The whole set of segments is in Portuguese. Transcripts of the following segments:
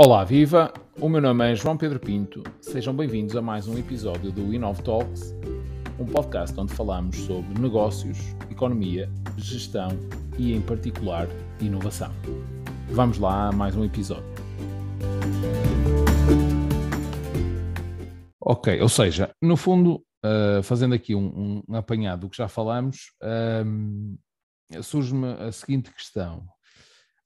Olá, viva! O meu nome é João Pedro Pinto. Sejam bem-vindos a mais um episódio do Inov Talks, um podcast onde falamos sobre negócios, economia, gestão e, em particular, inovação. Vamos lá a mais um episódio. Ok, ou seja, no fundo, uh, fazendo aqui um, um, apanhado do que já falamos, um, surge-me a seguinte questão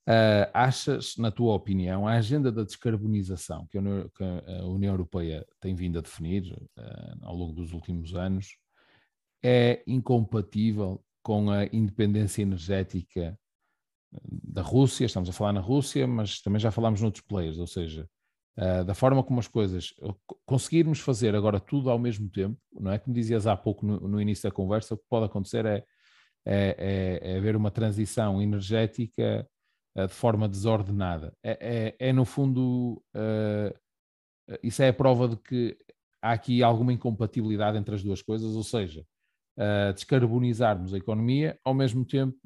Uh, achas, na tua opinião, a agenda da descarbonização que a União, que a União Europeia tem vindo a definir uh, ao longo dos últimos anos é incompatível com a independência energética da Rússia? Estamos a falar na Rússia, mas também já falámos noutros players, ou seja, uh, da forma como as coisas conseguirmos fazer agora tudo ao mesmo tempo, não é? Como dizias há pouco no, no início da conversa, o que pode acontecer é, é, é, é haver uma transição energética de forma desordenada. É, é, é no fundo, uh, isso é a prova de que há aqui alguma incompatibilidade entre as duas coisas, ou seja, uh, descarbonizarmos a economia ao mesmo tempo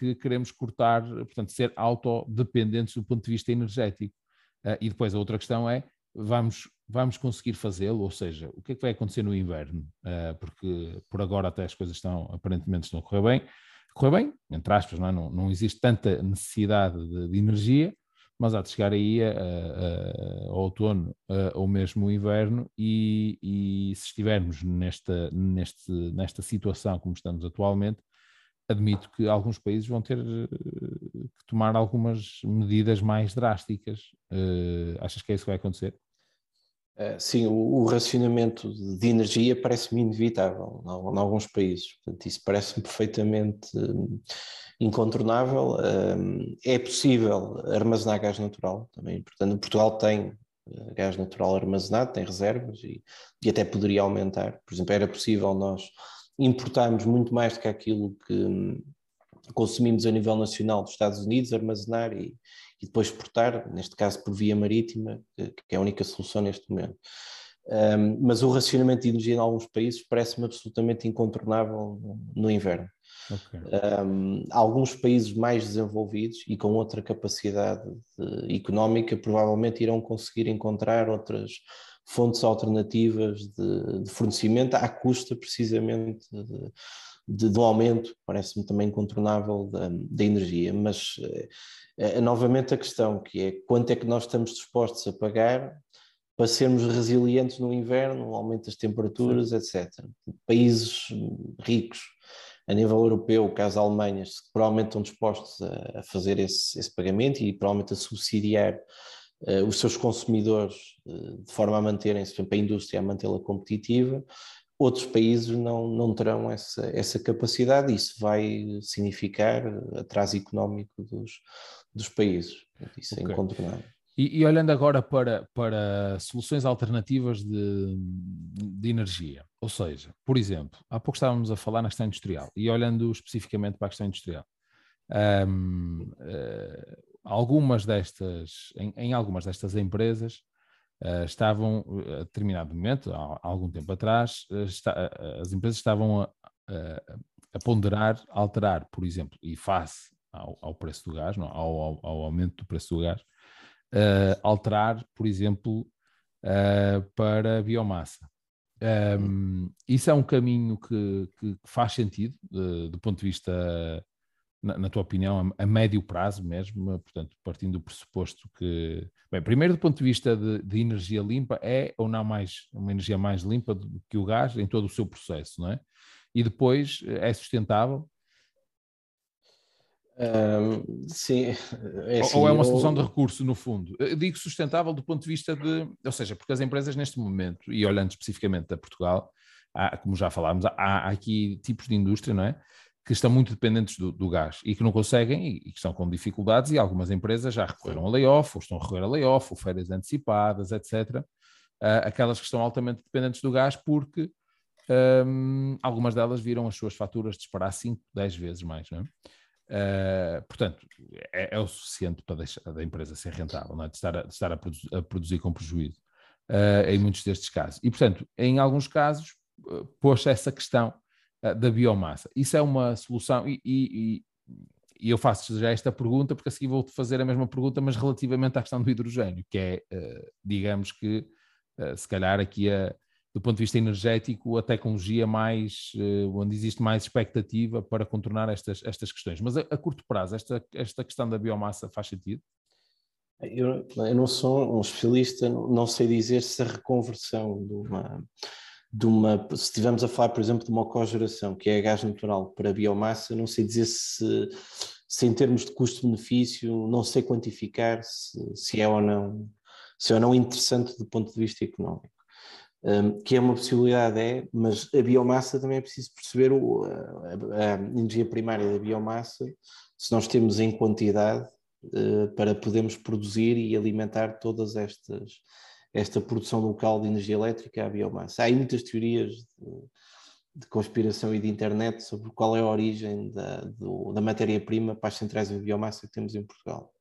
que queremos cortar, portanto, ser autodependentes do ponto de vista energético. e depois a outra questão é, vamos, vamos conseguir fazê-lo, ou seja, o que é que vai acontecer no inverno? porque por agora até as coisas estão, aparentemente estão a correr bem, correr bem, entre aspas, não, é? não, não, existe tanta necessidade de, de, energia, mas há de chegar aí a, a, a, ao outono ou mesmo o inverno, e, e, se estivermos nesta, neste, nesta situação como estamos atualmente, admito que alguns países vão ter que tomar algumas medidas mais drásticas. Uh, achas que é isso que vai acontecer? Uh, sim, o, o, racionamento de energia parece-me inevitável em, alguns países. Portanto, isso parece-me perfeitamente um, incontornável. Um, é possível armazenar gás natural também. Portanto, Portugal tem uh, gás natural armazenado, tem reservas e, e, até poderia aumentar. Por exemplo, era possível nós importarmos muito mais do que aquilo que um, consumimos a nível nacional dos Estados Unidos, armazenar e, e depois exportar, neste caso por via marítima, que é a única solução neste momento. Um, mas o racionamento de energia em alguns países parece-me absolutamente incontornável no inverno. Okay. Um, alguns países mais desenvolvidos e com outra capacidade de, económica provavelmente irão conseguir encontrar outras fontes alternativas de, de fornecimento à custa precisamente de, de, do aumento, parece-me também incontornável da, da energia, mas é, novamente a questão que é quanto é que nós estamos dispostos a pagar para sermos resilientes no inverno, aumento das temperaturas, Sim. etc. Países ricos a nível europeu, caso a Alemanha, provavelmente estão dispostos a, a fazer esse, esse, pagamento e provavelmente a subsidiar uh, os seus consumidores uh, de forma a manterem-se, exemplo, a indústria a mantê-la competitiva outros países não, não terão essa, essa capacidade, isso vai significar atraso económico dos, dos países. Isso é okay. é incontornável. E, e, olhando agora para, para soluções alternativas de, de energia, ou seja, por exemplo, há pouco estávamos a falar na questão industrial, e olhando especificamente para a questão industrial, um, uh, eh, algumas destas, em, em algumas destas empresas, Uh, estavam, a determinado momento, há, algum tempo atrás, uh, está, uh, as empresas estavam a, a, ponderar, a alterar, por exemplo, e face ao, ao preço do gás, não, ao, ao, ao, aumento do preço do gás, alterar, por exemplo, para biomassa. Um, isso é um caminho que, que faz sentido do ponto de vista na, na, tua opinião, a, a, médio prazo mesmo, portanto, partindo do pressuposto que, bem, primeiro do ponto de vista de, de, energia limpa, é ou não mais uma energia mais limpa do que o gás em todo o seu processo, não é? E depois é sustentável? Um, sim. É assim, ou é uma solução de recurso, no fundo? Eu digo sustentável do ponto de vista de, ou seja, porque as empresas neste momento, e olhando especificamente a Portugal, há, como já falámos, há, há aqui tipos de indústria, não é? Que estão muito dependentes do, do, gás e que não conseguem e, que estão com dificuldades e algumas empresas já recorreram a layoff ou estão a recorrer a layoff ou férias antecipadas, etc. Uh, ah, aquelas que estão altamente dependentes do gás porque um, algumas delas viram as suas faturas disparar 5, 10 vezes mais, não é? Uh, portanto, é, é, o suficiente para deixar a empresa ser rentável, é? de estar, a, de estar a, produzir, a, produzir, com prejuízo uh, em muitos destes casos. E, portanto, em alguns casos, uh, pôs essa questão da biomassa. Isso é uma solução e, e, e eu faço já esta pergunta, porque assim vou-te fazer a mesma pergunta, mas relativamente à questão do hidrogênio, que é, uh, digamos que, uh, se calhar aqui, a, do ponto de vista energético, a tecnologia mais, onde existe mais expectativa para contornar estas, estas questões. Mas a, a, curto prazo, esta, esta questão da biomassa faz sentido? Eu, eu não sou um especialista, não sei dizer se a reconversão de uma de uma, se estivermos a falar, por exemplo, de uma cogeração, que é gás natural para biomassa, não sei dizer se, se em termos de custo-benefício, não sei quantificar se, se, é ou não, se é ou não interessante do ponto de vista económico. Um, que é uma possibilidade, é, mas a biomassa também é preciso perceber o, a, a, energia primária da biomassa, se nós temos em quantidade uh, para podermos produzir e alimentar todas estas esta produção local de energia elétrica à biomassa. Há aí muitas teorias de, de conspiração e de internet sobre qual é a origem da, da matéria-prima para as centrais de biomassa que temos em Portugal.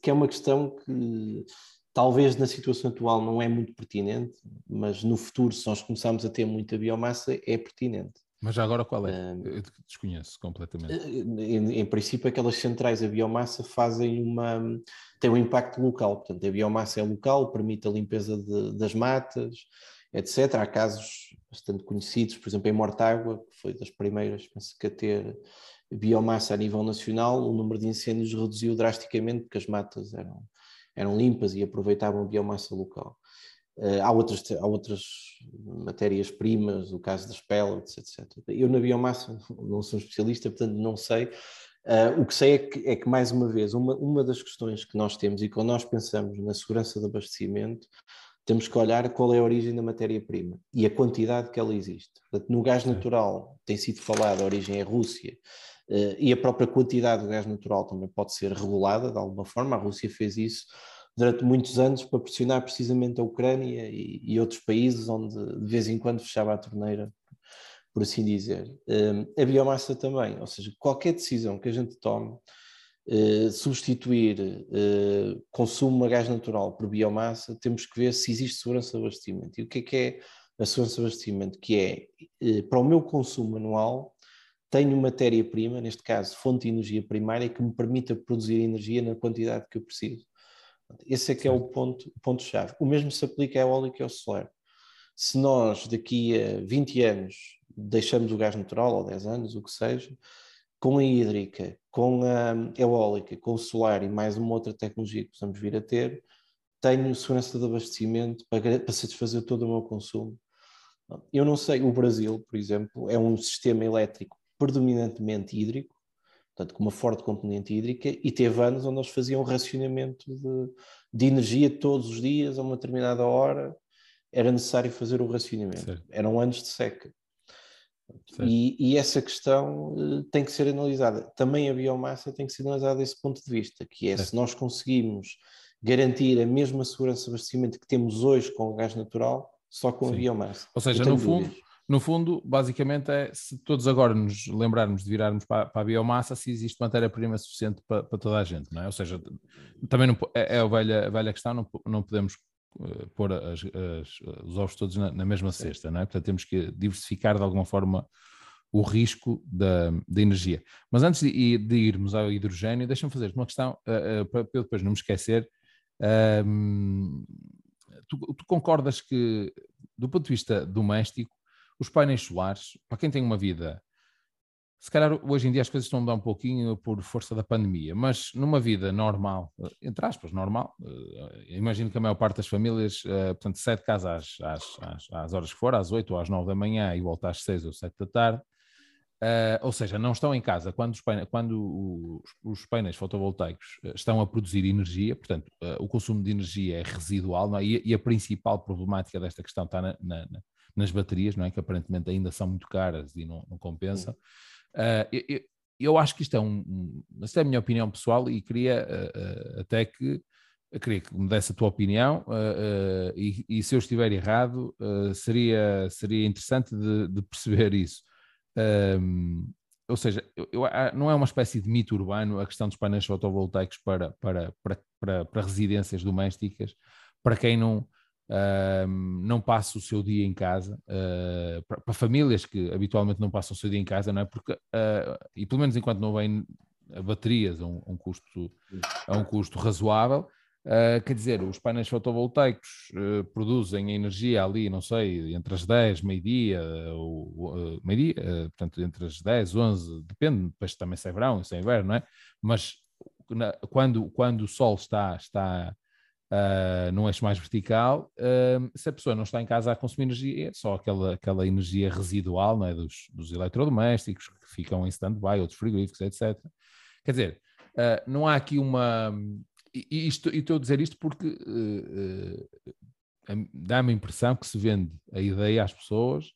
Que é uma questão que talvez na situação atual não é muito pertinente, mas no futuro, se nós começarmos a ter muita biomassa, é pertinente. Mas já agora qual é? Eu desconheço completamente. Eh, em, em, princípio, aquelas centrais a biomassa fazem uma. têm um impacto local. Portanto, a biomassa é local, permite a limpeza de, das matas, etc. Há casos bastante conhecidos, por exemplo, em Mortágua, que foi das primeiras, penso que a ter biomassa a nível nacional, o número de incêndios reduziu drasticamente porque as matas eram, eram limpas e aproveitavam a biomassa local. Uh, há, outras, há outras matérias-primas, o caso das pellets, etc. Eu na biomassa não sou especialista, portanto não sei. Uh, o que sei é que, é que, mais uma vez, uma, uma das questões que nós temos e quando nós pensamos na segurança de abastecimento, temos que olhar qual é a origem da matéria-prima e a quantidade que ela existe. Portanto, no gás natural tem sido falado, a origem é a Rússia, uh, e a própria quantidade do gás natural também pode ser regulada de alguma forma. A Rússia fez isso durante muitos anos para pressionar precisamente a Ucrânia e, e, outros países onde de vez em quando fechava a torneira, por assim dizer. Um, a biomassa também, ou seja, qualquer decisão que a gente tome, uh, substituir uh, consumo a gás natural por biomassa, temos que ver se existe segurança de abastecimento. E o que é que é a segurança de abastecimento? Que é, uh, para o meu consumo anual, tenho matéria-prima, neste caso fonte de energia primária, que me permita produzir energia na quantidade que eu preciso. Esse é que é o ponto, ponto-chave. O mesmo se aplica à eólica e ao solar. Se nós daqui a 20 anos deixamos o gás natural, ou 10 anos, o que seja, com a hídrica, com a eólica, com o solar e mais uma outra tecnologia que possamos vir a ter, tenho segurança de abastecimento para, para satisfazer todo o meu consumo. Eu não sei, o Brasil, por exemplo, é um sistema elétrico predominantemente hídrico, portanto, com uma forte componente hídrica, e teve anos onde eles faziam racionamento de, de energia todos os dias, a uma determinada hora, era necessário fazer o racionamento. Certo. Eram anos de seca. E, e, essa questão uh, tem que ser analisada. Também a biomassa tem que ser analisada desse ponto de vista, que é certo. se nós conseguimos garantir a mesma segurança de abastecimento que temos hoje com o gás natural, só com Sim. a biomassa. Ou seja, no fundo, no fundo, basicamente é se todos agora nos lembrarmos de virarmos para, para a biomassa, se existe matéria-prima suficiente para, para, toda a gente, não é? Ou seja, também não, é, é a, velha, a velha questão, não, não podemos uh, pôr as, as, os ovos todos na, na mesma cesta, não é? Portanto, temos que diversificar de alguma forma o risco da, da energia. Mas antes de, de irmos ao hidrogênio, deixa-me fazer uma questão, uh, uh, para eu depois não me esquecer. Tu, tu concordas que, do ponto de vista doméstico, os painéis solares, para quem tem uma vida, se calhar hoje em dia as coisas estão a mudar um pouquinho por força da pandemia, mas numa vida normal, entre aspas, normal, uh, imagino que a maior parte das famílias, uh, portanto, sai de casa às, às, às, às, horas que for, às 8 ou às 9 da manhã e volta às 6 ou 7 da tarde, Uh, ou seja, não estão em casa quando os painéis, quando os, os painéis fotovoltaicos estão a produzir energia, portanto, uh, o consumo de energia é residual é? E, e, a principal problemática desta questão está na, na, nas baterias, não é? Que aparentemente ainda são muito caras e não, não compensam. Uh, eu, eu, acho que isto é um, um, esta é a minha opinião pessoal e queria uh, uh, até que queria que me desse a tua opinião e, e, se eu estiver errado seria, seria interessante de, de perceber isso. Um, ou seja, eu, eu, não é uma espécie de mito urbano a questão dos painéis fotovoltaicos para, para, para, para, para residências domésticas, para quem não, Uh, não passa o seu dia em casa, uh, para, famílias que habitualmente não passam o seu dia em casa, não é? Porque, uh, e pelo menos enquanto não vem baterias a um, a um, custo, a um custo razoável. Uh, quer dizer, os painéis fotovoltaicos produzem energia ali, não sei, entre as 10, meio-dia, uh, meio-dia, portanto, entre as 10, 11, depende, depois também se é verão, se é inverno, não é? Mas quando, quando o sol está, está uh, num eixo mais vertical, uh, se a pessoa não está em casa a consumir energia, é só aquela, aquela energia residual não é? dos, dos eletrodomésticos que ficam em stand-by, outros frigoríficos, etc. Quer dizer, uh, não há aqui uma. E, estou a dizer isto porque dá-me a impressão que se vende a ideia às pessoas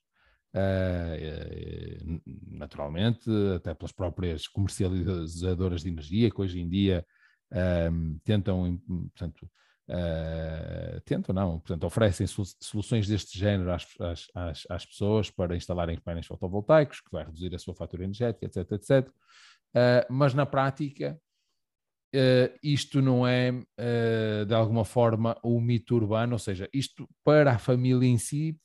Uh, naturalmente, até pelas próprias comercializadoras de energia, que hoje em dia uh, tentam, portanto, Uh, tentam, não, portanto, oferecem soluções deste género às, às, às, pessoas para instalarem painéis fotovoltaicos, que vai reduzir a sua fatura energética, etc, etc. Uh, mas na prática, uh, isto não é, de alguma forma, o mito urbano, ou seja, isto para a família em si,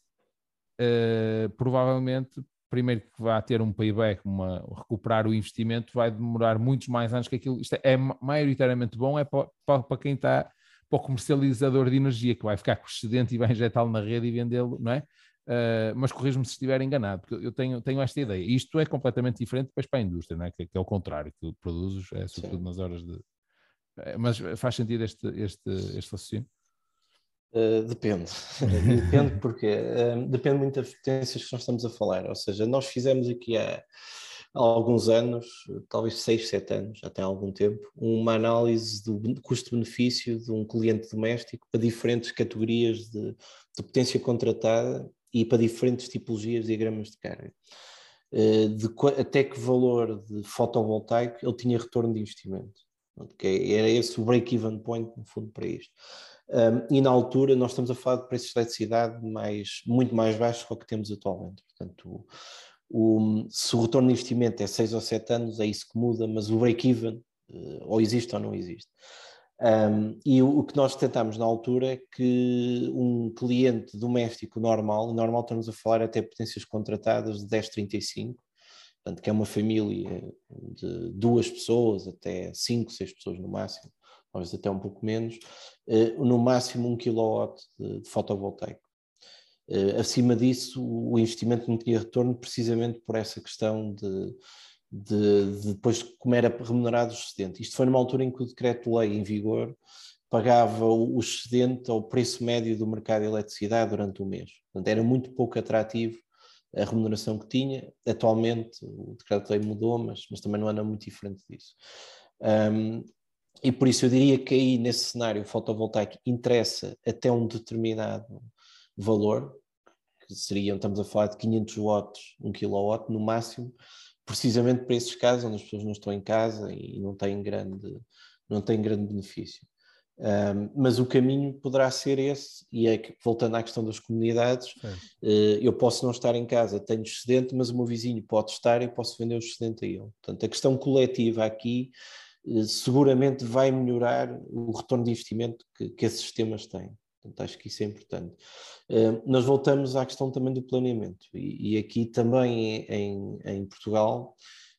provavelmente, primeiro que vai ter um payback, uma, recuperar o investimento, vai demorar muitos mais anos que aquilo. Isto é, é maioritariamente bom, é para, para quem está para o comercializador de energia, que vai ficar com o excedente e vai injetá-lo na rede e vendê-lo, não é? Uh, mas corrijo-me se estiver enganado, porque eu tenho, tenho esta ideia. Isto é completamente diferente depois para a indústria, não é? Que, que é o contrário, que produzes, é sobretudo Sim. nas horas de. É, mas faz sentido este, este, este raciocínio? Uh, depende. depende porque uh, depende muito das potências que nós estamos a falar. Ou seja, nós fizemos aqui há há alguns anos, talvez 6, 7 anos, até há algum tempo, uma análise do custo-benefício de um cliente doméstico para diferentes categorias de, de potência contratada e para diferentes tipologias de diagramas de carga. Eh, de, até que valor de fotovoltaico ele tinha retorno de investimento. Okay? Era esse o break-even point, no fundo, para isto. Um, e na altura nós estamos a falar de preços de eletricidade mais, muito mais baixos do que temos atualmente. Portanto, o, se o retorno de investimento é 6 ou 7 anos, é isso que muda, mas o break-even uh, ou existe ou não existe. Um, e o, o, que nós tentámos na altura é que um cliente doméstico normal, normal estamos a falar até potências contratadas de 10, 35, portanto, que é uma família de duas pessoas, até 5, 6 pessoas no máximo, talvez até um pouco menos, uh, no máximo 1 kW de, de fotovoltaico. Uh, acima disso, o investimento não tinha retorno precisamente por essa questão de, de, de depois como era remunerado o excedente. Isto foi numa altura em que o decreto-lei em vigor pagava o excedente ao preço médio do mercado de eletricidade durante o mês. Portanto, era muito pouco atrativo a remuneração que tinha. Atualmente o decreto-lei mudou, mas, mas também não anda muito diferente disso. Um, e por isso eu diria que aí nesse cenário o fotovoltaico interessa até um determinado valor, que seriam, estamos a falar de 500 watts, 1 kW no máximo, precisamente para esses casos onde as pessoas não estão em casa e não têm grande, não têm grande benefício. Um, mas o caminho poderá ser esse, e é que, voltando à questão das comunidades, uh, eu posso não estar em casa, tenho excedente, mas o meu vizinho pode estar e posso vender o excedente a ele. Portanto, a questão coletiva aqui uh, seguramente vai melhorar o retorno de investimento que, que esses sistemas têm. Portanto, acho que isso é importante. Uh, nós voltamos à questão também do planeamento, e, e aqui também em, em, Portugal,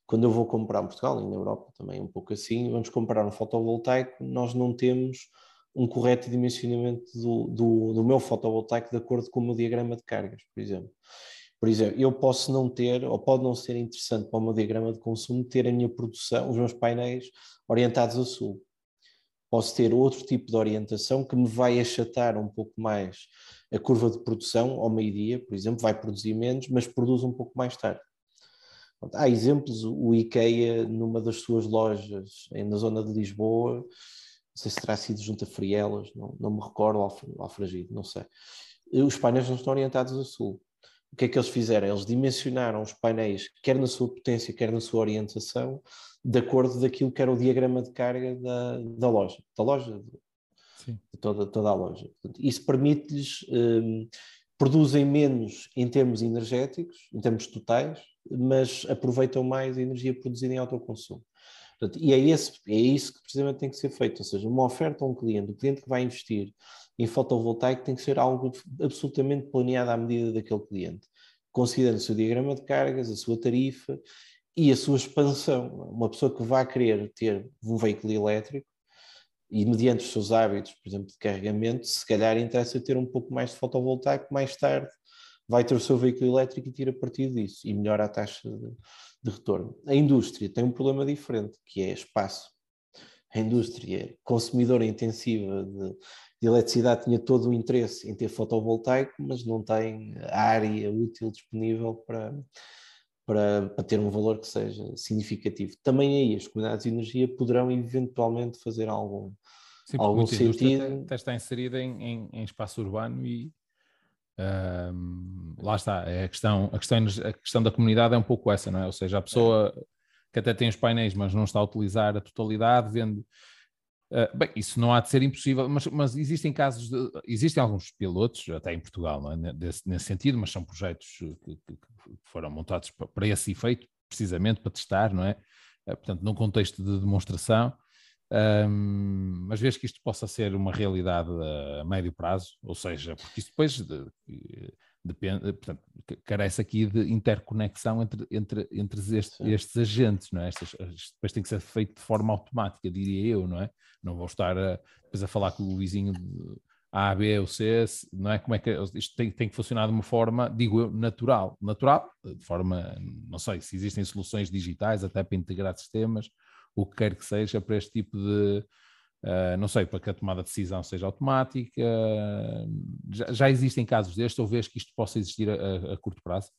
quando eu vou comprar em Portugal e na Europa também um pouco assim, vamos comprar um fotovoltaico, nós não temos um correto dimensionamento do, do, do meu fotovoltaico de acordo com o meu diagrama de cargas, por exemplo. Por exemplo, eu posso não ter, ou pode não ser interessante para o meu diagrama de consumo, ter a minha produção, os meus painéis orientados a sul posso ter outro tipo de orientação que me vai achatar um pouco mais a curva de produção ao meio-dia, por exemplo, vai produzir menos, mas produz um pouco mais tarde. Há exemplos, o IKEA, numa das suas lojas na zona de Lisboa, não sei se terá sido junto a Frielas, não, não me recordo, Alfragido, não sei. Os painéis não estão orientados a sul. O que é que eles fizeram? Eles dimensionaram os painéis, quer na sua potência, quer na sua orientação, de acordo daquilo que era o diagrama de carga da, da loja, da loja, Sim. de toda, toda a loja. Isso permite-lhes, um, produzem menos em termos energéticos, em termos totais, mas aproveitam mais a energia produzida em autoconsumo. Portanto, e é, esse, é isso que precisamente tem que ser feito, ou seja, uma oferta a um cliente, o cliente que vai investir em fotovoltaico tem que ser algo absolutamente planeado à medida daquele cliente, considerando o seu diagrama de cargas, a sua tarifa e a sua expansão. Uma pessoa que vai querer ter um veículo elétrico e mediante os seus hábitos, por exemplo, de carregamento, se calhar interessa ter um pouco mais de fotovoltaico, mais tarde vai ter o seu veículo elétrico e tira partido disso e melhora a taxa de, de retorno. A indústria tem um problema diferente, que é espaço. A indústria consumidora intensiva de, de eletricidade tinha todo o interesse em ter fotovoltaico, mas não tem a área útil disponível para, para, para, ter um valor que seja significativo. Também aí as comunidades de energia poderão eventualmente fazer algum, Sim, algum sentido. Até, até está inserida em, em, em, espaço urbano e lá está, é a, questão, a, questão, a questão da comunidade é um pouco essa, não é? Ou seja, a pessoa que até tem os painéis, mas não está a utilizar a totalidade, vende Uh, bem, isso não há de ser impossível, mas, mas existem casos, de, existem alguns pilotos, até em Portugal, é? Nesse sentido, mas são projetos que, que, foram montados para esse efeito, precisamente para testar, não é? Uh, portanto, num contexto de demonstração, um, mas vês que isto possa ser uma realidade a médio prazo, ou seja, porque isto depois de, depende, portanto, carece aqui de interconexão entre, entre, entre estes, estes agentes, não é? Estas, depois tem que ser feito de forma automática, diria eu, não é? Não vou estar a, depois a falar com o vizinho de A, B ou C, não é? Como é que isto tem, tem que funcionar de uma forma, digo eu, natural. Natural, de forma, não sei, se existem soluções digitais até para integrar sistemas, o que quer que seja para este tipo de Uh, não sei, para que a tomada de decisão seja automática. Já, já, existem casos destes, ou vês que isto possa existir a, a curto prazo?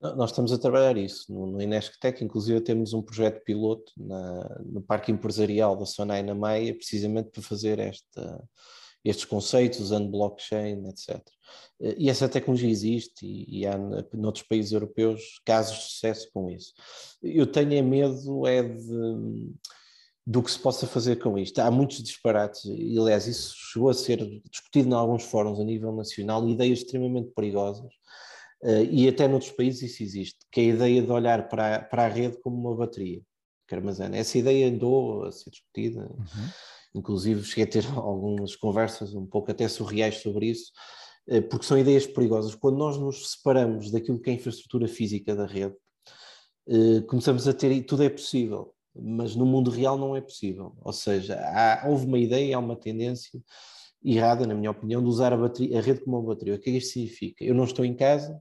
Nós estamos a trabalhar isso. No, no Inesctec, inclusive, temos um projeto piloto na, no Parque Empresarial da Sonai na Meia, precisamente para fazer esta, estes conceitos, usando blockchain, etc. E essa tecnologia existe e, e há noutros países europeus casos de sucesso com isso. Eu tenho medo é de do que se possa fazer com isto. Há muitos disparates, e aliás, isso chegou a ser discutido em alguns fóruns a nível nacional, ideias extremamente perigosas, uh, e até noutros países isso existe, que é a ideia de olhar para, a, para a rede como uma bateria que armazena. Essa ideia andou a ser discutida, uhum. Inclusive cheguei a ter algumas conversas um pouco até surreais sobre isso, uh, porque são ideias perigosas. Quando nós nos separamos daquilo que é a infraestrutura física da rede, uh, começamos a ter, tudo é possível mas no mundo real não é possível. Ou seja, há, houve uma ideia, há uma tendência errada, na minha opinião, de usar a, bateria, a rede como uma bateria. O que é isto significa? Eu não estou em casa,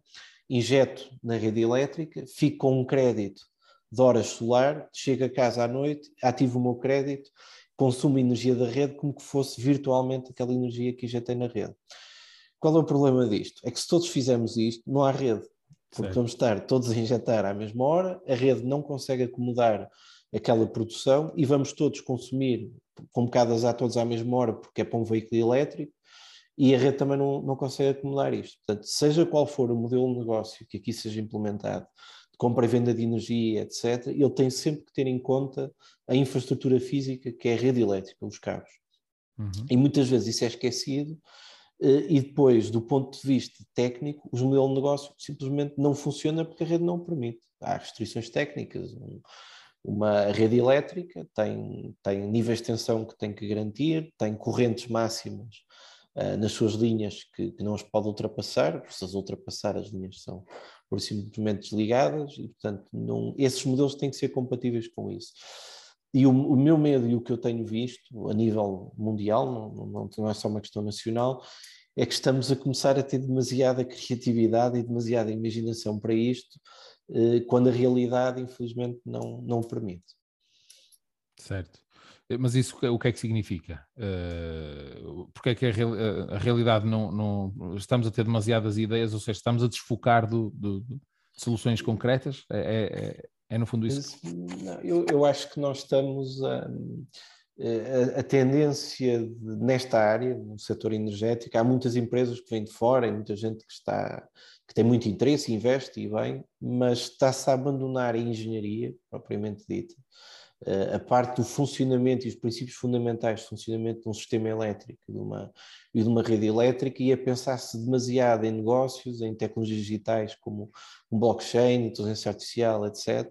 injeto na rede elétrica, fico com um crédito de horas solar, chego a casa à noite, ativo o meu crédito, consumo energia da rede como que fosse virtualmente aquela energia que injetei na rede. Qual é o problema disto? É que se todos fizermos isto, não há rede. Porque certo. vamos estar todos a injetar à mesma hora, a rede não consegue acomodar aquela produção e vamos todos consumir convocadas a todos à mesma hora porque é para um veículo elétrico e a rede também não, não consegue acomodar isto. Portanto, seja qual for o modelo de negócio que aqui seja implementado, de compra e venda de energia, etc., ele tem sempre que ter em conta a infraestrutura física que é a rede elétrica, os cabos. Uhum. E muitas vezes isso é esquecido eh, e depois, do ponto de vista técnico, os modelos de negócio simplesmente não funcionam porque a rede não permite. Há restrições técnicas, um, uma rede elétrica, tem, tem níveis de tensão que tem que garantir, tem correntes máximas uh, nas suas linhas que, que, não as pode ultrapassar, se as ultrapassar as linhas são por simplesmente desligadas e, portanto, não, esses modelos têm que ser compatíveis com isso. E o, o, meu medo e o que eu tenho visto a nível mundial, não, não, não é só uma questão nacional, é que estamos a começar a ter demasiada criatividade e demasiada imaginação para isto, eh, quando a realidade, infelizmente, não, não permite. Certo. Mas isso o que é que significa? Uh, porque é que a, a, realidade não, não, Estamos a ter demasiadas ideias, ou seja, estamos a desfocar do, do, de soluções concretas? É, é, é, é no fundo isso? Não, eu, eu acho que nós estamos a. A, a tendência de, nesta área, no setor energético, há muitas empresas que vêm de fora e muita gente que está que tem muito interesse, investe e bem, mas está-se a abandonar a engenharia, propriamente dita, a parte do funcionamento e os princípios fundamentais de funcionamento de um sistema elétrico e de uma, e de uma rede elétrica e a pensar-se demasiado em negócios, em tecnologias digitais como um blockchain, inteligência artificial, etc.,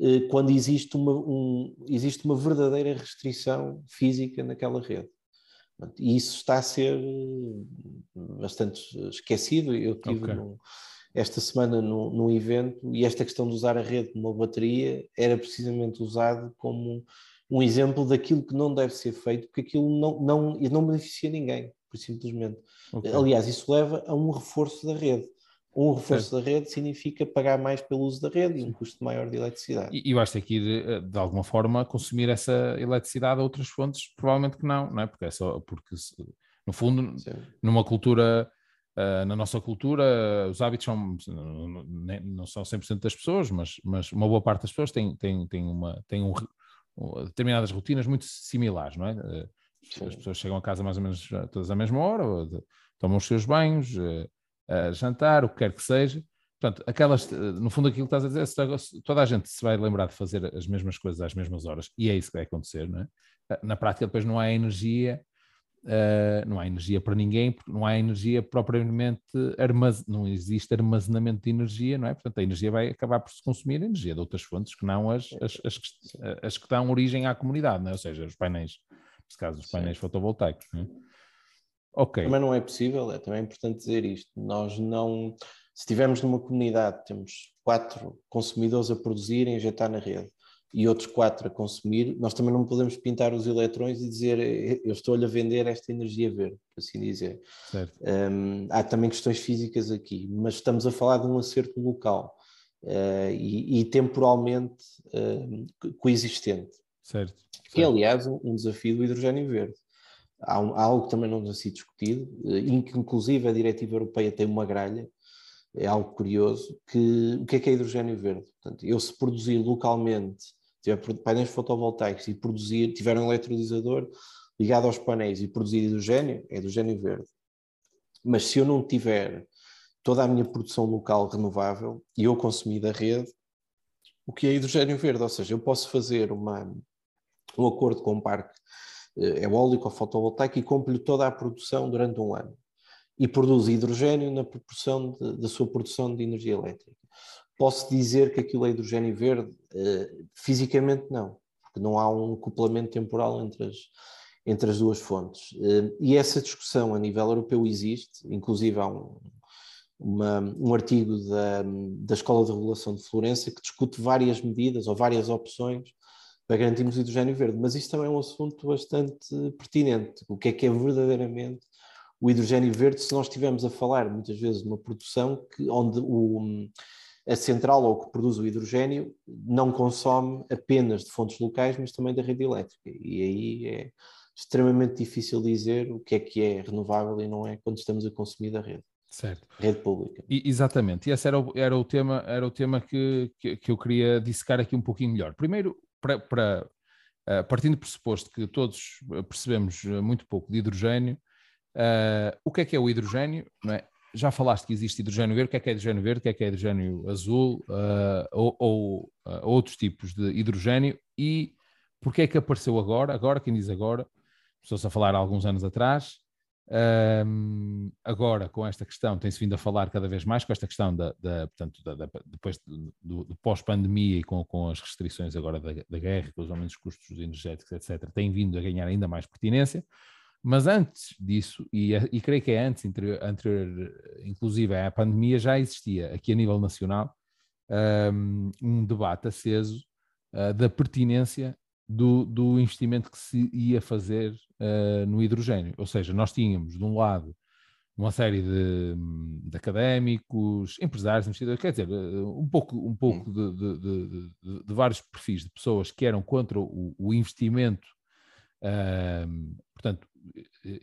eh, quando existe uma, um, existe uma verdadeira restrição física naquela rede. E isso está a ser bastante esquecido. Eu tive okay. num, esta semana no, no evento e esta questão de usar a rede como uma bateria era precisamente usado como um exemplo daquilo que não deve ser feito, porque aquilo não, não, não beneficia ninguém, por simplesmente. Okay. Aliás, isso leva a um reforço da rede. Um reforço da rede significa pagar mais pelo uso da rede e um custo maior de eletricidade. E, e vais ter que ir, de alguma forma, consumir essa eletricidade a outras fontes? Provavelmente que não, não é? Porque, é só, porque no fundo, Sim. numa cultura, uh, na nossa cultura, os hábitos são, não, não são 100% das pessoas, mas, mas uma boa parte das pessoas tem, tem, tem, uma, tem um, determinadas rotinas muito similares, não é? Eh, as pessoas chegam a casa mais ou menos todas à mesma hora, tomam os seus banhos, a jantar, o que quer que seja. Portanto, aquelas, no fundo, aquilo que estás a dizer, toda a gente se vai lembrar de fazer as mesmas coisas às mesmas horas, e é isso que vai acontecer, não é? Na prática, depois não há energia, uh, não há energia para ninguém, porque não há energia propriamente, armaz... não existe armazenamento de energia, não é? Portanto, a energia vai acabar por se consumir energia de outras fontes que não as, as, as, que, as que dão origem à comunidade, não é? Ou seja, os painéis, nesse caso, os painéis Sim. fotovoltaicos, não é? Ok. Também não é possível, é também importante dizer isto. Nós não, se estivermos numa comunidade, temos quatro consumidores a produzir e injetar na rede e outros quatro a consumir, nós também não podemos pintar os eletrões e dizer eu estou-lhe a vender esta energia verde, por assim dizer. Um, há também questões físicas aqui, mas estamos a falar de um acerto local uh, e, e, temporalmente uh, coexistente. Certo. Que é, aliás, um desafio do hidrogênio verde. Há, um, há algo que também não tem sido discutido, eh, inclusive a diretiva europeia tem uma gralha, é algo curioso, que o que é que é hidrogênio verde? Portanto, eu se produzir localmente, tiver painéis fotovoltaicos e produzir, tiver um eletrolisador ligado aos painéis e produzir hidrogênio, é hidrogênio verde. Mas se eu não tiver toda a minha produção local renovável e eu consumir da rede, o que é hidrogênio verde? Ou seja, eu posso fazer uma, um acordo com um parque é eólico ou fotovoltaico e compre-lhe toda a produção durante um ano. E produz hidrogênio na proporção da sua produção de energia elétrica. Posso dizer que aquilo é hidrogênio verde? Uh, fisicamente não, porque não há um acoplamento temporal entre as, entre as duas fontes. Uh, e essa discussão a nível europeu existe, inclusive há um, uma, um artigo da, da Escola de Regulação de Florença que discute várias medidas ou várias opções para garantirmos o hidrogênio verde. Mas isto também é um assunto bastante pertinente. O que é que é verdadeiramente o hidrogênio verde se nós estivermos a falar muitas vezes de uma produção que, onde o, a central ou que produz o hidrogênio não consome apenas de fontes locais, mas também da rede elétrica. E aí é extremamente difícil dizer o que é que é renovável e não é quando estamos a consumir da rede. Certo. Rede pública. E, exatamente. E esse era o, era o tema, era o tema que, que, que eu queria dissecar aqui um pouquinho melhor. Primeiro, para, para uh, partindo do pressuposto que todos percebemos eh, muito pouco de hidrogênio, uh, o que é que é o hidrogênio? É? Já falaste que existe hidrogênio verde, o que é que é hidrogênio verde, o que é que é hidrogênio azul uh, ou, ou outros tipos de hidrogênio e porque é que apareceu agora, agora, quem diz agora, estou a falar há alguns anos atrás, um, agora, com esta questão, tem-se vindo a falar cada vez mais com esta questão da, da portanto, da, da, depois do, do pós-pandemia e com, com, as restrições agora da guerra, com os aumentos dos custos energéticos, etc., tem vindo a ganhar ainda mais pertinência. Mas antes disso, e, e creio que é antes, anterior, anterior, inclusive à pandemia, já existia aqui a nível nacional um, um debate aceso uh, da pertinência do, do investimento que se ia fazer uh, no hidrogênio. Ou seja, nós tínhamos, de um lado, uma série de, de académicos, empresários, investidores, quer dizer, eh, um pouco, um pouco de, de, de, de vários perfis de pessoas que eram contra o, o investimento. Uh, portanto,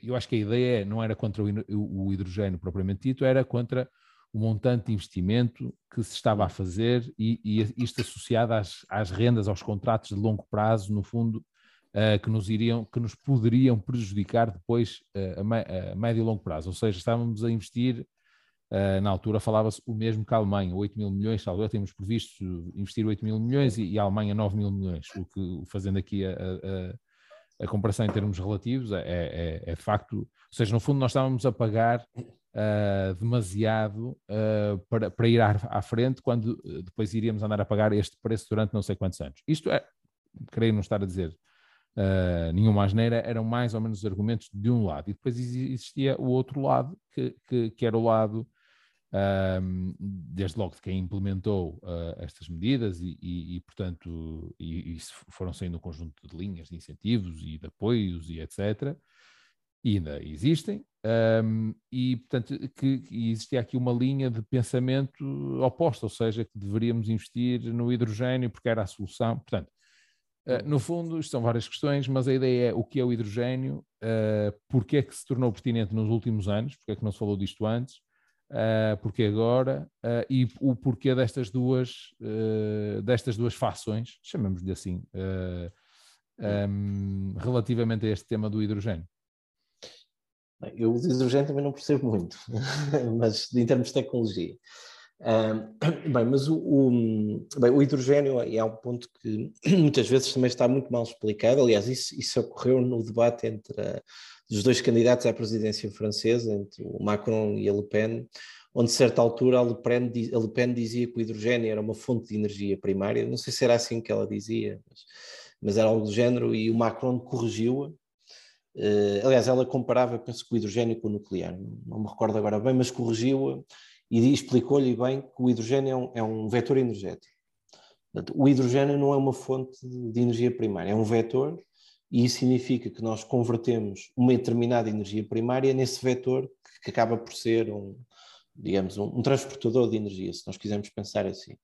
eu acho que a ideia não era contra o, hidrogênio propriamente dito, era contra o montante de investimento que se estava a fazer e, e isto associado às, às, rendas, aos contratos de longo prazo, no fundo, uh, que nos iriam, que nos poderiam prejudicar depois uh, a, a, médio e longo prazo. Ou seja, estávamos a investir, uh, na altura falava-se o mesmo que a Alemanha, 8 mil milhões, talvez temos previsto investir 8 mil milhões e, e, a Alemanha 9 mil milhões, o que, fazendo aqui a, a, a comparação em termos relativos, é, é, é, facto, ou seja, no fundo nós estávamos a pagar uh, demasiado uh, para, para ir à, à, frente quando eh, depois iríamos andar a pagar este preço durante não sei quantos anos. Isto é, creio não estar a dizer uh, nenhuma asneira, eram mais ou menos os argumentos de um lado. E depois existia o outro lado, que, que, que era o lado desde logo de quem implementou uh, estas medidas e, e, e portanto, e, foram saindo um conjunto de linhas de incentivos e de apoios e etc. E ainda existem. Um, e, portanto, que, que existia aqui uma linha de pensamento oposta, ou seja, que deveríamos investir no hidrogênio porque era a solução. Portanto, uh, no fundo, isto são várias questões, mas a ideia é o que é o hidrogênio, uh, porque é que se tornou pertinente nos últimos anos, porque é que não se falou disto antes, uh, porque agora, uh, e o porquê destas duas, uh, destas duas fações, chamamos-lhe assim, um, relativamente a este tema do hidrogênio. Eu o hidrogênio também não percebo muito, mas em termos de tecnologia. Um, bem, mas o, o, bem, o hidrogênio é um ponto que muitas vezes também está muito mal explicado. Aliás, isso, isso ocorreu no debate entre a, dos dois candidatos à presidência francesa, entre o Macron e a Le Pen, onde, a certa altura, a Le, Pen, a Le Pen dizia que o hidrogênio era uma fonte de energia primária. Não sei se era assim que ela dizia, mas, mas era algo do género, e o Macron corrigiu-a. Uh, aliás, ela comparava, penso que o hidrogênio com o nuclear, não, me recordo agora bem, mas corrigiu-a e explicou-lhe bem que o hidrogênio é um, é um vetor energético. O hidrogênio não é uma fonte de energia primária, é um vetor e isso significa que nós convertemos uma determinada energia primária nesse vetor que acaba por ser um, digamos, um, um, transportador de energia, se nós quisermos pensar assim.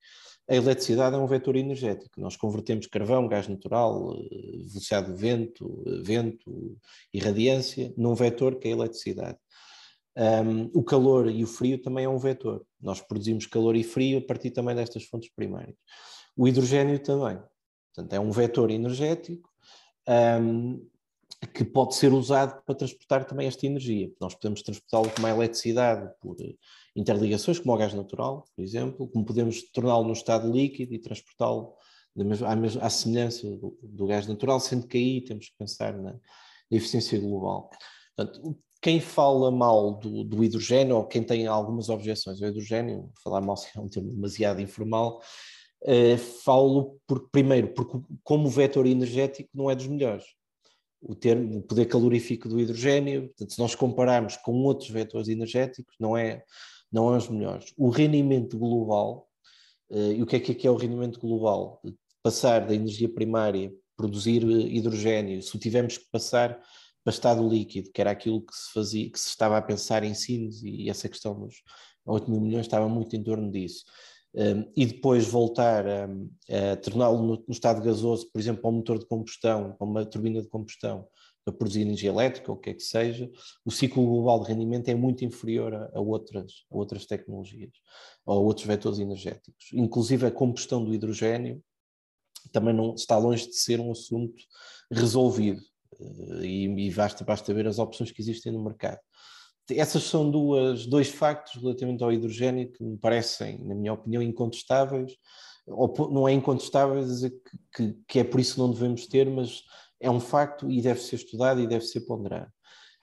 A eletricidade é um vetor energético, nós convertemos carvão, gás natural, eh, velocidade de vento, eh, vento e radiância num vetor que é a eletricidade. Um, o calor e o frio também é um vetor. Nós produzimos calor e frio a partir também destas fontes primárias. O hidrogênio também. Portanto, é um vetor energético um, que pode ser usado para transportar também esta energia. Nós podemos transportá-lo como a eletricidade por interligações, como o gás natural, por exemplo, como podemos torná-lo num estado líquido e transportá-lo à, semelhança do, do, gás natural, sendo que aí temos que pensar na, na eficiência global. Portanto, quem fala mal do, do, hidrogênio, ou quem tem algumas objeções ao hidrogênio, falar mal é um termo demasiado informal, Uh, falo por, primeiro porque como vetor energético não é dos melhores. O termo, o poder calorífico do hidrogênio, portanto, se nós compararmos com outros vetores energéticos, não é, não é os melhores. O rendimento global, uh, e o que é que é, o rendimento global? Passar da energia primária, produzir hidrogênio, se o tivermos que passar para estado líquido, que era aquilo que se fazia, que se estava a pensar em Sines, e essa questão dos 8 mil milhões estava muito em torno disso um, e depois voltar a, a torná-lo no, no, estado gasoso, por exemplo, um motor de combustão, para uma turbina de combustão, para produzir energia elétrica ou o que é que seja, o ciclo global de rendimento é muito inferior a, a outras, a outras tecnologias ou a outros vetores energéticos. Inclusive a combustão do hidrogênio também não está longe de ser um assunto resolvido eh, e, e basta, basta ver as opções que existem no mercado essas são duas, dois factos relativamente ao hidrogênio que me parecem, na minha opinião, incontestáveis. Ou, não é incontestável dizer que, que, que, é por isso que não devemos ter, mas é um facto e deve ser estudado e deve ser ponderado.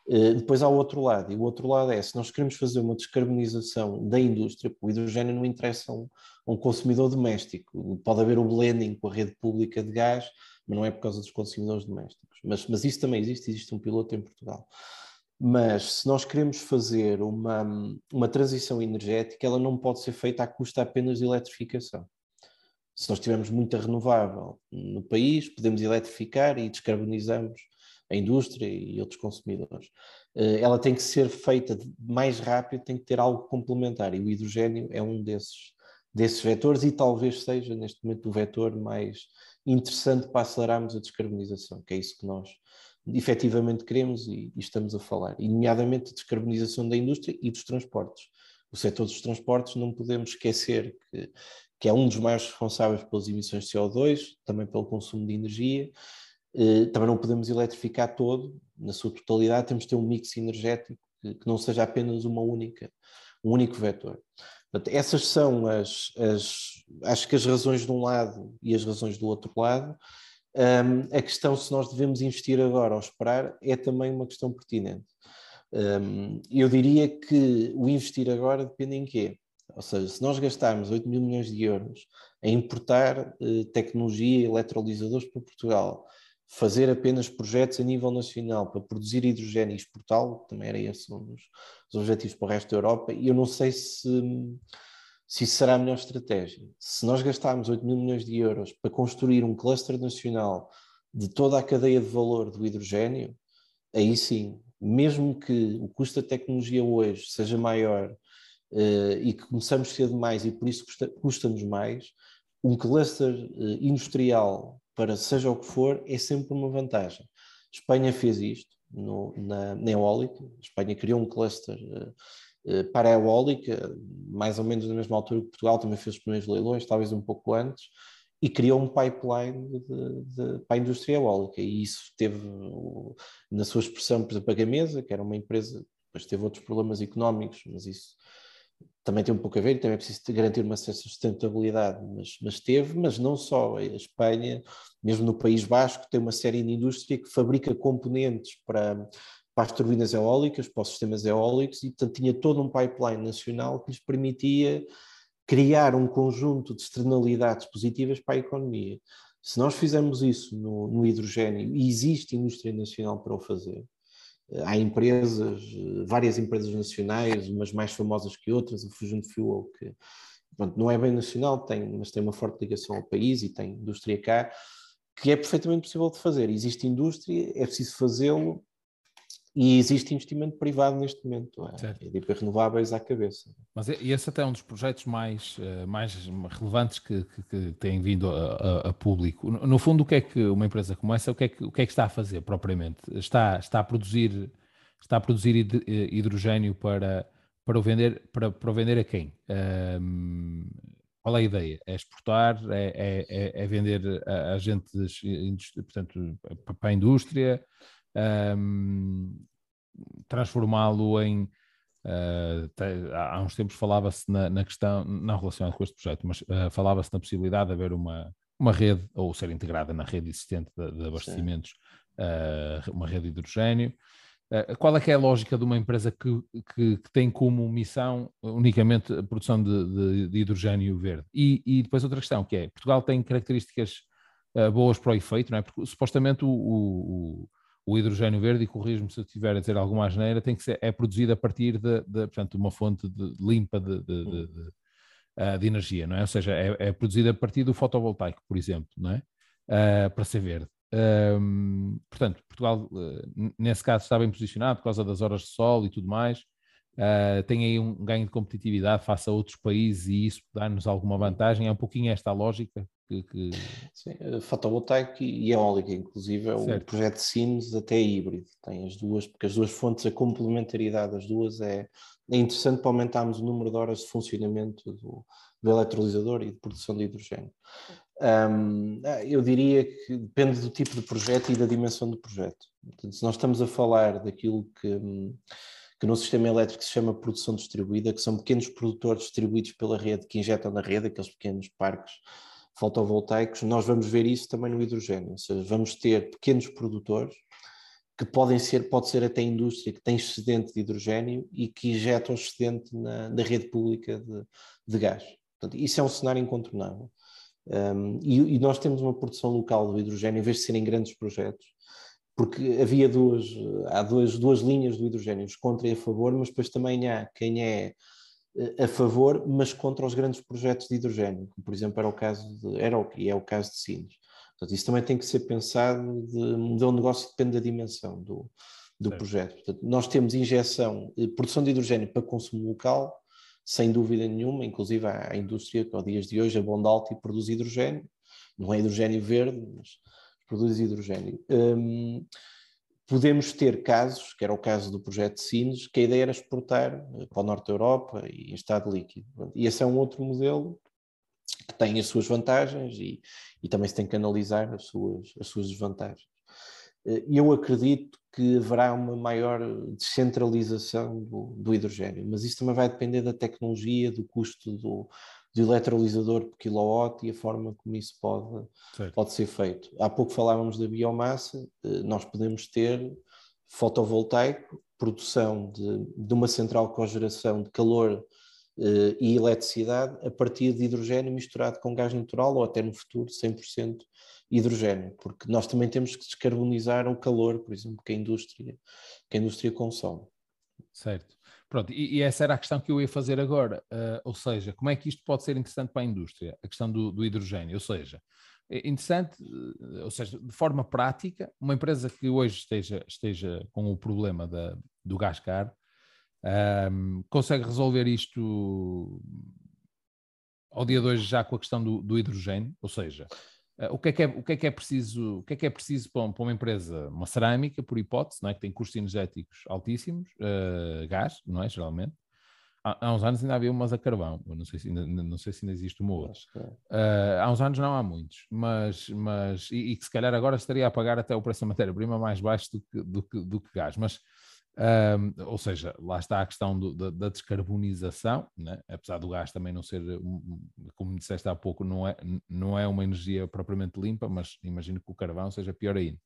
Uh, depois há o outro lado, e o outro lado é, se nós queremos fazer uma descarbonização da indústria, o hidrogênio não interessa a um, um consumidor doméstico. Pode haver o blending com a rede pública de gás, mas não é por causa dos consumidores domésticos. Mas, mas isso também existe, existe um piloto em Portugal. Mas se nós queremos fazer uma, uma transição energética, ela não pode ser feita à custa apenas de eletrificação. Se nós tivermos muita renovável no país, podemos eletrificar e descarbonizamos a indústria e outros consumidores. Eh, ela tem que ser feita mais rápido, tem que ter algo complementar e o hidrogênio é um desses, desses vetores e talvez seja neste momento o vetor mais interessante para acelerarmos a descarbonização, que é isso que nós efetivamente queremos e, e, estamos a falar, e nomeadamente a descarbonização da indústria e dos transportes. O setor dos transportes não podemos esquecer que, que é um dos maiores responsáveis pelas emissões de CO2, também pelo consumo de energia, eh, também não podemos eletrificar todo, na sua totalidade, temos de ter um mix energético que, não seja apenas uma única, um único vetor. Portanto, essas são as, as, acho que as razões de um lado e as razões do outro lado, um, a questão se nós devemos investir agora ou esperar é também uma questão pertinente. Um, eu diria que o investir agora depende em quê? Ou seja, se nós gastarmos 8 mil milhões de euros a importar uh, tecnologia e eletrolisadores para Portugal, fazer apenas projetos a nível nacional para produzir hidrogênio e exportá-lo, também era esse um dos, dos objetivos para o resto da Europa, e eu não sei se, se isso será a melhor estratégia. Se nós gastarmos 8 mil milhões de euros para construir um cluster nacional de toda a cadeia de valor do hidrogênio, aí sim, mesmo que o custo da tecnologia hoje seja maior uh, e que começamos cedo mais e por isso custa, custa-nos mais, um cluster uh, industrial para seja o que for é sempre uma vantagem. Espanha fez isto no, na, na eólica, Espanha criou um cluster uh, para a eólica, mais ou menos na mesma altura que Portugal também fez os primeiros leilões, talvez um pouco antes, e criou um pipeline de, de, para a indústria eólica. E isso teve, na sua expressão, por exemplo, a Gamesa, que era uma empresa, depois teve outros problemas económicos, mas isso também tem um pouco a ver, também é preciso garantir uma certa sustentabilidade, mas, mas teve, mas não só. A Espanha, mesmo no País Basco, tem uma série de indústria que fabrica componentes para, para as turbinas eólicas, para os sistemas eólicos, e portanto tinha todo um pipeline nacional que lhes permitia criar um conjunto de externalidades positivas para a economia. Se nós fizermos isso no, no hidrogênio, e existe indústria nacional para o fazer, há empresas, várias empresas nacionais, umas mais famosas que outras, a Fusion Fuel, que pronto, não é bem nacional, tem, mas tem uma forte ligação ao país e tem indústria cá, que é perfeitamente possível de fazer. Existe indústria, é preciso fazê-lo e existe investimento privado neste momento, é, é de renováveis à cabeça. Mas esse até é um dos projetos mais, eh, mais relevantes que, que, que têm vindo a, a, a, público. No fundo, o que é que uma empresa como essa, o que é que, o que, é que está a fazer propriamente? Está, está, a, produzir, está a produzir eh, hidrogênio para, para, o vender, para, para vender a quem? Um, qual é a ideia? É exportar? É, é, é, é vender a agentes, portanto, para a indústria? Um, transformá-lo em. Uh, há uns tempos falava-se na, na, questão, não relacionada com este projeto, mas uh, falava-se na possibilidade de haver uma, uma rede, ou ser integrada na rede existente de, de abastecimentos, uh, uma rede de hidrogênio. qual é que é a lógica de uma empresa que, que, que tem como missão unicamente a produção de, de, de hidrogênio verde? E, e, depois outra questão, que é, Portugal tem características boas para o efeito, não é? Porque supostamente o, o o hidrogênio verde, e corrijo-me se eu estiver a dizer alguma asneira, tem que ser, é produzido a partir de, de portanto, uma fonte de, limpa de, de, de, ah, de, energia, não é? Ou seja, é, é produzido a partir do fotovoltaico, por exemplo, não é? Uh, para ser verde. Um, portanto, Portugal, uh, nesse caso, está bem posicionado por causa das horas de sol e tudo mais. Uh, tem aí um ganho de competitividade face a outros países e isso dá-nos alguma vantagem. É um pouquinho esta a lógica que. que... Sim, eh, fotovoltaico e eólica, inclusive, é certo. o projeto de Sines até híbrido. Tem as duas, porque as duas fontes, a complementaridade das duas é, é interessante para aumentarmos o número de horas de funcionamento do, do eletrolisador e de produção de hidrogênio. Um, ah, eu diria que depende do tipo de projeto e da dimensão do projeto. Portanto, se nós estamos a falar daquilo que hum, que no sistema elétrico se chama produção distribuída, que são pequenos produtores distribuídos pela rede que injetam na rede, aqueles pequenos parques fotovoltaicos, nós vamos ver isso também no hidrogênio, ou seja, vamos ter pequenos produtores que podem ser, pode ser até indústria que tem excedente de hidrogênio e que injetam excedente na, na rede pública de, de gás. Portanto, isso é um cenário incontornável. Um, e, e, nós temos uma produção local do hidrogênio, em vez de serem grandes projetos, porque havia duas, há duas, duas linhas do hidrogênio, os contra e a favor, mas depois também há quem é a favor, mas contra os grandes projetos de hidrogênio, como por exemplo era o caso de, era e é o caso de Sines. Portanto, isso também tem que ser pensado de modelo de negócio depende da dimensão do, do projeto. Portanto, nós temos injeção, eh, produção de hidrogênio para consumo local, sem dúvida nenhuma, inclusive a, indústria que, aos dias de hoje, a Bondalti produz hidrogênio, não é hidrogênio verde, mas produz hidrogênio. Um, podemos ter casos, que era o caso do projeto Sines, que a ideia era exportar eh, para o norte da Europa e em estado líquido. E esse é um outro modelo que tem as suas vantagens e, e também se tem que analisar as suas, as suas desvantagens. Eh, eu acredito que haverá uma maior descentralização do, do hidrogênio, mas isso também vai depender da tecnologia, do custo do, de eletrolisador por quilowatt e a forma como isso pode, pode ser feito. Há pouco falávamos da biomassa, eh, nós podemos ter fotovoltaico, produção de, de uma central cogeração de calor eh, e eletricidade a partir de hidrogênio misturado com gás natural ou até no futuro 100% hidrogênio, porque nós também temos que descarbonizar o calor, por exemplo, que a indústria, que a indústria consome. Certo. Pronto, e, e essa era a questão que eu ia fazer agora, uh, ou seja, como é que isto pode ser interessante para a indústria, a questão do, do hidrogênio, ou seja, é interessante, eh, ou seja, de forma prática, uma empresa que hoje esteja, esteja com o problema da, do gás caro, um, consegue resolver isto ao dia de hoje já com a questão do, do hidrogênio, ou seja, uh, o, que é que é, o que é que é preciso, o que é que é preciso para, para uma empresa, uma cerâmica, por hipótese, não é? que tem custos energéticos altíssimos, uh, gás, não é, geralmente, há, há, uns anos ainda havia umas a carvão, não sei se ainda, não sei se ainda existe uma outra. Uh, há uns anos não há muitos, mas, mas e, e, que se calhar agora estaria a pagar até o preço da matéria-prima mais baixo do que, do que, do que gás, mas um, ou seja, lá está a questão do, da, da, descarbonização, né? apesar do gás também não ser, como disseste há pouco, não é, não é uma energia propriamente limpa, mas imagino que o carvão seja pior ainda.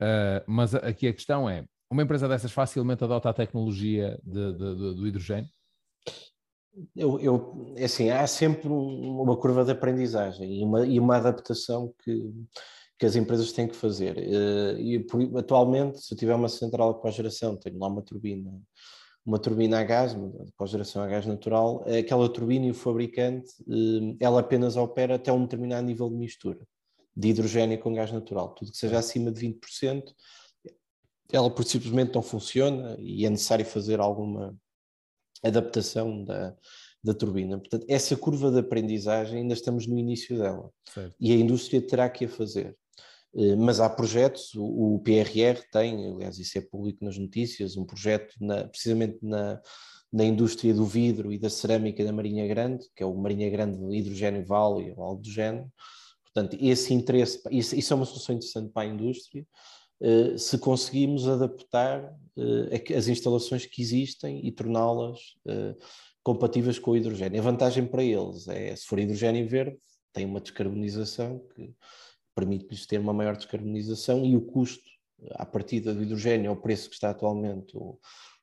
Uh, mas aqui a questão é: uma empresa dessas facilmente adota a tecnologia de, de, de, do hidrogênio? Eu, eu, é assim, há sempre uma curva de aprendizagem e uma, e uma adaptação que, que as empresas têm que fazer. Eh, e atualmente, se eu tiver uma central de cogeração, tenho lá uma turbina, uma turbina a gás, uma cogeração a gás natural, aquela turbina e o fabricante, eh, ela apenas opera até um determinado nível de mistura de hidrogênio com gás natural. Tudo que seja acima de 20%, ela por simplesmente não funciona e é necessário fazer alguma adaptação da, da turbina. Portanto, essa curva de aprendizagem ainda estamos no início dela certo. e a indústria terá que a fazer. Eh, mas há projetos, o PRR tem, aliás, isso é público nas notícias, um projeto na, precisamente na, na indústria do vidro e da cerâmica da Marinha Grande, que é o Marinha Grande Hidrogênio Vale ou algo do género. Portanto, esse interesse, isso, isso é uma solução interessante para a indústria, eh, se conseguimos adaptar eh, as instalações que existem e torná-las compatíveis com o hidrogênio. A vantagem para eles é, se for hidrogênio verde, tem uma descarbonização que permite-lhes ter uma maior descarbonização e o custo à partida do hidrogênio ao preço que está atualmente o,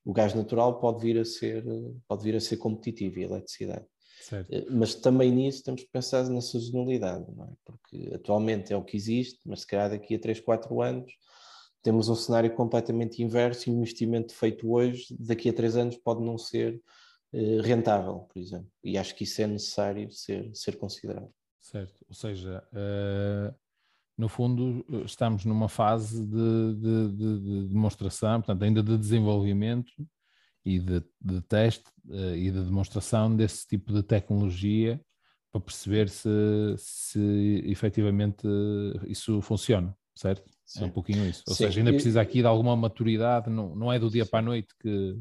o gás natural pode vir a ser pode vir a ser competitivo e a eletricidade. Certo. Eh, mas também nisso temos que pensar na sazonalidade, é? porque atualmente é o que existe, mas se calhar daqui a 3, 4 anos temos um cenário completamente inverso e o investimento feito hoje, daqui a 3 anos, pode não ser eh, rentável, por exemplo. E acho que isso é necessário ser, ser considerado. Certo, ou seja, uh, no fundo, estamos numa fase de, de, de, de demonstração, portanto, ainda de desenvolvimento e de, teste uh, e de demonstração desse tipo de tecnologia para perceber se, se efetivamente isso funciona, certo? Sim. É um pouquinho isso. Ou Sim. seja, ainda precisa aqui de alguma maturidade, não, não é do dia para a noite que,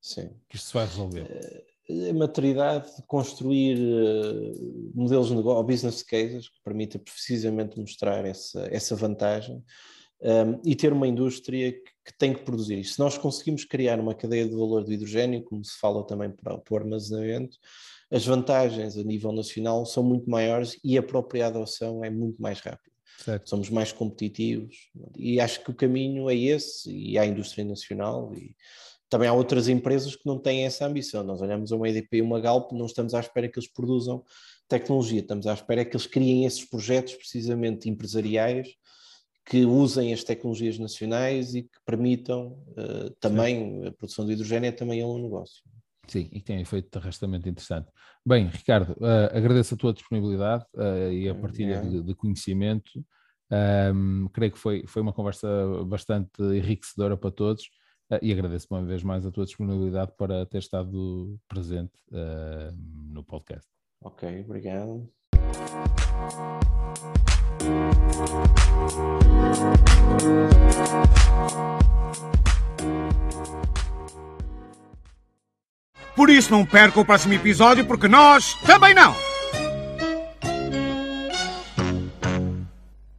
Sim. que isto se vai resolver. A maturidade de construir uh, modelos de negócio, business cases, que permita precisamente mostrar essa, essa vantagem um, ehm, e ter uma indústria que, que, tem que produzir. Se nós conseguimos criar uma cadeia de valor do hidrogênio, como se fala também para, para o armazenamento, as vantagens a nível nacional são muito maiores e a própria adoção é muito mais rápida. Certo. Somos mais competitivos e acho que o caminho é esse e há a indústria nacional e também há outras empresas que não têm essa ambição. Nós olhamos a uma EDP e uma Galp, não estamos à espera que eles produzam tecnologia, estamos à espera que eles criem esses projetos precisamente empresariais que usem as tecnologias nacionais e que permitam uh, também Sim. a produção de hidrogênio é também um negócio. Sim, e tem um efeito de arrastamento interessante. Bem, Ricardo, uh, agradeço a tua disponibilidade uh, e a partilha de, de, conhecimento. Um, creio que foi, foi uma conversa bastante enriquecedora para todos. Uh, e agradeço uma vez mais a tua disponibilidade para ter estado presente uh, no podcast. Ok, obrigado. Por isso não perca o próximo episódio, porque nós também não!